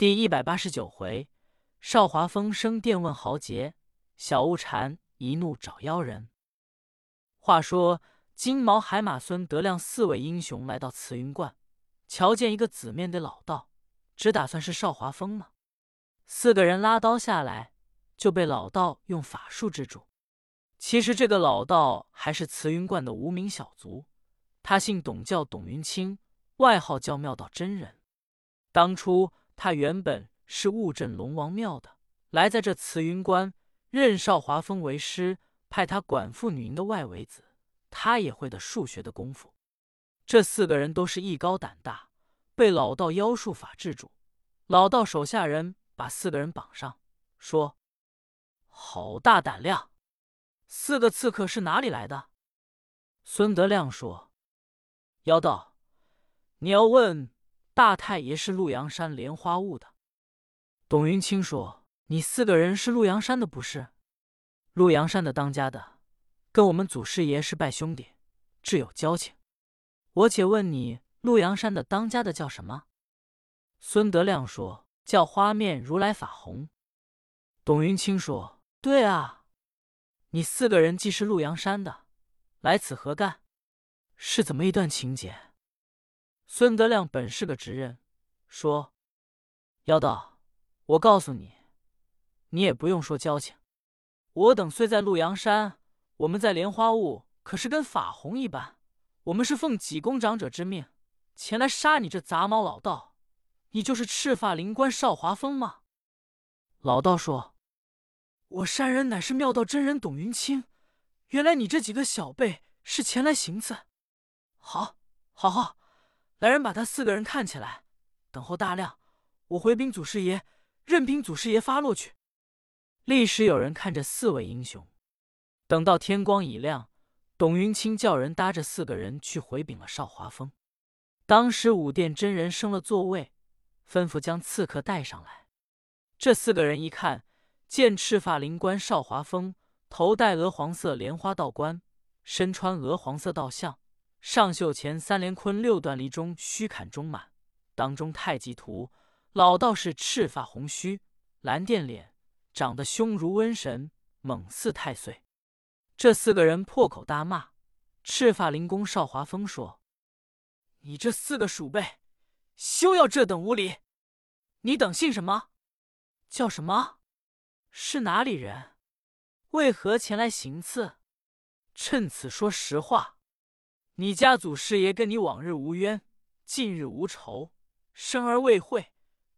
第一百八十九回，少华峰升殿问豪杰，小悟禅一怒找妖人。话说金毛海马孙德亮四位英雄来到慈云观，瞧见一个紫面的老道，只打算是少华峰吗？四个人拉刀下来，就被老道用法术制住。其实这个老道还是慈云观的无名小卒，他姓董，叫董云清，外号叫妙道真人。当初。他原本是雾镇龙王庙的，来在这慈云观，任少华峰为师，派他管妇女营的外围子。他也会的数学的功夫。这四个人都是艺高胆大，被老道妖术法制住。老道手下人把四个人绑上，说：“好大胆量！四个刺客是哪里来的？”孙德亮说：“妖道，你要问。”大太爷是陆阳山莲花坞的，董云清说：“你四个人是陆阳山的不是？陆阳山的当家的，跟我们祖师爷是拜兄弟，挚友交情。我且问你，陆阳山的当家的叫什么？”孙德亮说：“叫花面如来法红。”董云清说：“对啊，你四个人既是陆阳山的，来此何干？是怎么一段情节？”孙德亮本是个直人，说：“妖道，我告诉你，你也不用说交情。我等虽在陆阳山，我们在莲花坞可是跟法红一般。我们是奉济公长者之命前来杀你这杂毛老道。你就是赤发灵官少华峰吗？”老道说：“我山人乃是妙道真人董云清。原来你这几个小辈是前来行刺。好，好，好。”来人，把他四个人看起来，等候大亮，我回禀祖师爷，任凭祖师爷发落去。立时有人看着四位英雄，等到天光已亮，董云清叫人搭着四个人去回禀了少华峰。当时五殿真人升了座位，吩咐将刺客带上来。这四个人一看见赤发灵官少华峰，头戴鹅黄色莲花道冠，身穿鹅黄色道相。上袖前三连坤六段离中虚坎中满，当中太极图。老道士赤发红须，蓝靛脸，长得凶如瘟神，猛似太岁。这四个人破口大骂。赤发灵公少华峰说：“你这四个鼠辈，休要这等无礼！你等姓什么？叫什么？是哪里人？为何前来行刺？趁此说实话。”你家祖师爷跟你往日无冤，近日无仇，生而未会，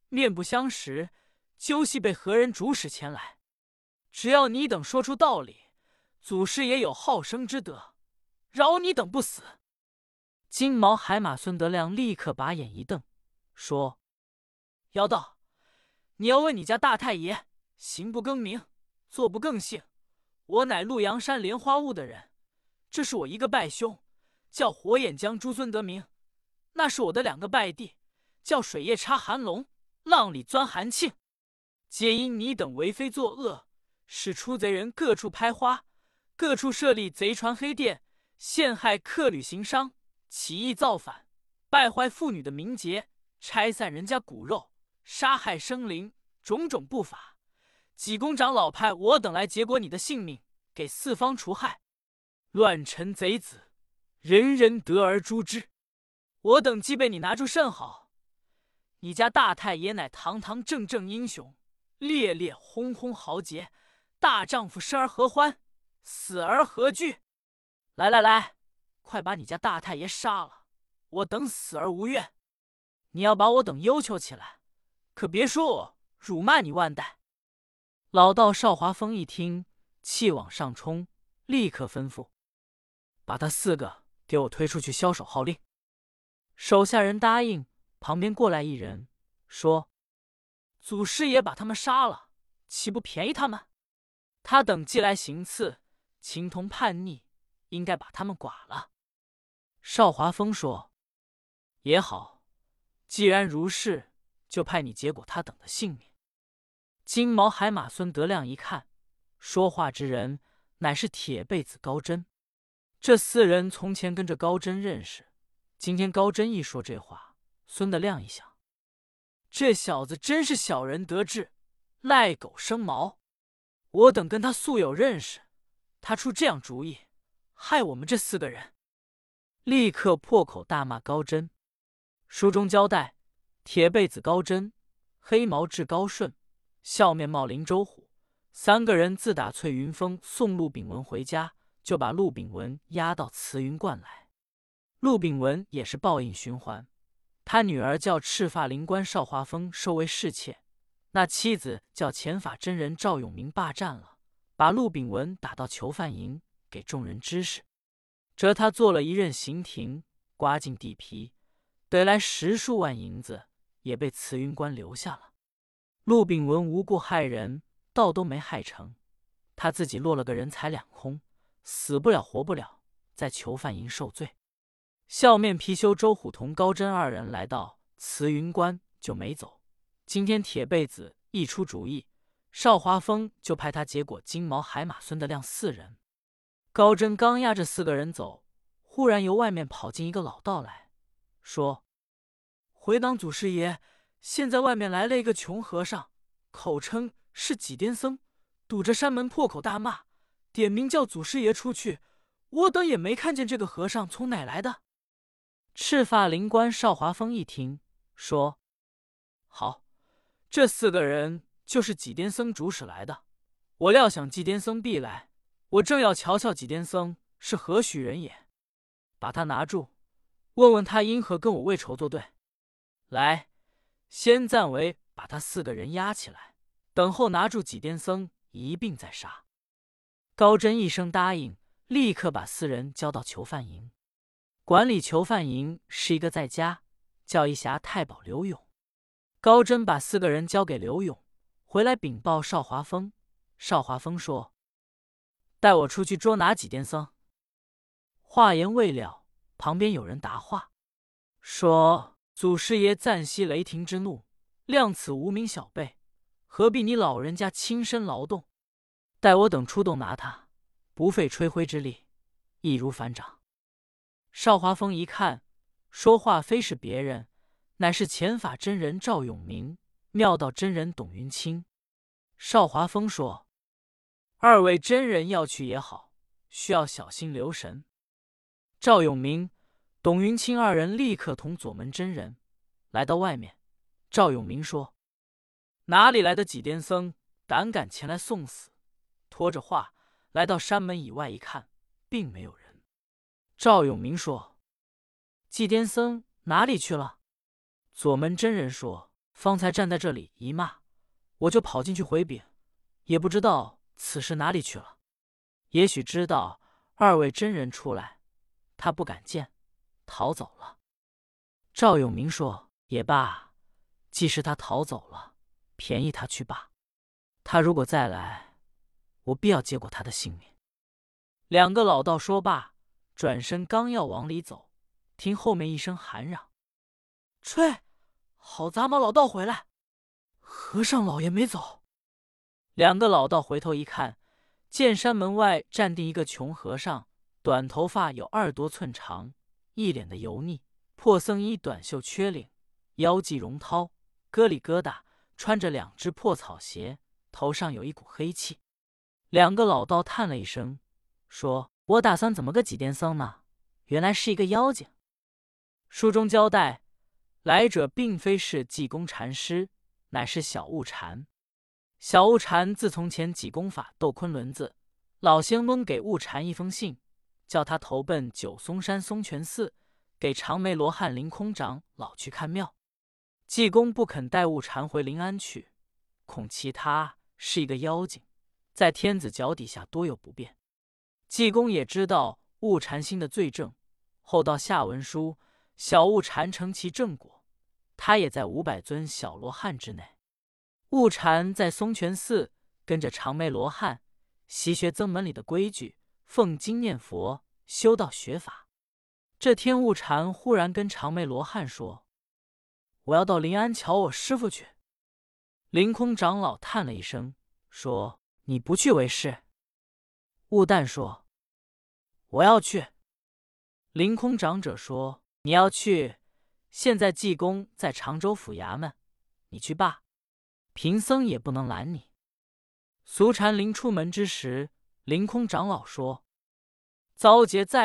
面不相识，究系被何人主使前来？只要你等说出道理，祖师爷有好生之德，饶你等不死。金毛海马孙德亮立刻把眼一瞪，说：“妖道，你要问你家大太爷，行不更名，坐不更姓。我乃陆阳山莲花坞的人，这是我一个拜兄。”叫火眼将朱孙德明，那是我的两个拜弟，叫水夜叉韩龙，浪里钻韩庆，皆因你等为非作恶，使出贼人各处拍花，各处设立贼船黑店，陷害客旅行商，起义造反，败坏妇女的名节，拆散人家骨肉，杀害生灵，种种不法。济公长老派我等来结果你的性命，给四方除害，乱臣贼子。人人得而诛之，我等既被你拿住甚好。你家大太爷乃堂堂正正英雄，烈烈轰轰豪杰，大丈夫生而何欢，死而何惧？来来来，快把你家大太爷杀了，我等死而无怨。你要把我等忧求起来，可别说我辱骂你万代。老道邵华峰一听，气往上冲，立刻吩咐把他四个。给我推出去枭首号令，手下人答应。旁边过来一人说：“祖师爷把他们杀了，岂不便宜他们？他等既来行刺，情同叛逆，应该把他们剐了。”邵华峰说：“也好，既然如是，就派你结果他等的性命。”金毛海马孙德亮一看，说话之人乃是铁背子高真。这四人从前跟着高真认识，今天高真一说这话，孙德亮一想，这小子真是小人得志，赖狗生毛。我等跟他素有认识，他出这样主意，害我们这四个人，立刻破口大骂高真。书中交代：铁背子高真、黑毛智高顺、笑面茂林周虎三个人，自打翠云峰送陆炳文回家，就把陆炳文押到慈云观来。陆炳文也是报应循环。他女儿叫赤发灵官邵华峰收为侍妾，那妻子叫前法真人赵永明霸占了，把陆炳文打到囚犯营给众人知识。折他做了一任刑庭，刮尽地皮，得来十数万银子，也被慈云观留下了。陆炳文无故害人，倒都没害成，他自己落了个人财两空，死不了活不了，在囚犯营受罪。笑面貔貅周虎同高真二人来到慈云观，就没走。今天铁被子一出主意，邵华峰就派他结果金毛海马孙的亮四人。高真刚押着四个人走，忽然由外面跑进一个老道来说：“回党祖师爷，现在外面来了一个穷和尚，口称是几癫僧，堵着山门破口大骂，点名叫祖师爷出去。我等也没看见这个和尚从哪来的。”赤发灵官邵华峰一听，说：“好，这四个人就是几癫僧主使来的。我料想祭癫僧必来，我正要瞧瞧几癫僧是何许人也，把他拿住，问问他因何跟我为仇作对。来，先暂为把他四个人押起来，等候拿住几癫僧一并再杀。”高真一声答应，立刻把四人交到囚犯营。管理囚犯营是一个在家叫一侠太保刘勇。高真把四个人交给刘勇，回来禀报邵华峰。邵华峰说：“带我出去捉拿几癫僧。”话言未了，旁边有人答话说：“祖师爷暂息雷霆之怒，谅此无名小辈，何必你老人家亲身劳动？待我等出动拿他，不费吹灰之力，易如反掌。”邵华峰一看，说话非是别人，乃是前法真人赵永明、妙道真人董云清。邵华峰说：“二位真人要去也好，需要小心留神。”赵永明、董云清二人立刻同左门真人来到外面。赵永明说：“哪里来的几癫僧，胆敢前来送死？”拖着话来到山门以外一看，并没有人。赵永明说：“祭癫僧哪里去了？”左门真人说：“方才站在这里一骂，我就跑进去回禀，也不知道此时哪里去了。也许知道二位真人出来，他不敢见，逃走了。”赵永明说：“也罢，即使他逃走了，便宜他去罢。他如果再来，我必要结果他的性命。”两个老道说罢。转身刚要往里走，听后面一声喊嚷：“吹！好杂毛老道回来！和尚老爷没走。”两个老道回头一看，见山门外站定一个穷和尚，短头发有二多寸长，一脸的油腻，破僧衣短袖缺领，腰系绒绦，疙里疙瘩，穿着两只破草鞋，头上有一股黑气。两个老道叹了一声，说。我打算怎么个几癫僧呢？原来是一个妖精。书中交代，来者并非是济公禅师，乃是小悟禅。小悟禅自从前济公法斗昆仑子，老仙翁给悟禅一封信，叫他投奔九松山松泉寺，给长眉罗汉凌空长老去看庙。济公不肯带悟禅回临安去，恐其他是一个妖精，在天子脚底下多有不便。济公也知道悟禅心的罪证，后到下文书，小悟禅成其正果，他也在五百尊小罗汉之内。悟禅在松泉寺跟着长眉罗汉习学僧门里的规矩，奉经念佛，修道学法。这天，悟禅忽然跟长眉罗汉说：“我要到临安瞧我师傅去。”凌空长老叹了一声，说：“你不去为是。”悟旦说。我要去。凌空长者说：“你要去，现在济公在常州府衙门，你去罢，贫僧也不能拦你。”俗禅临出门之时，凌空长老说：“遭劫在。”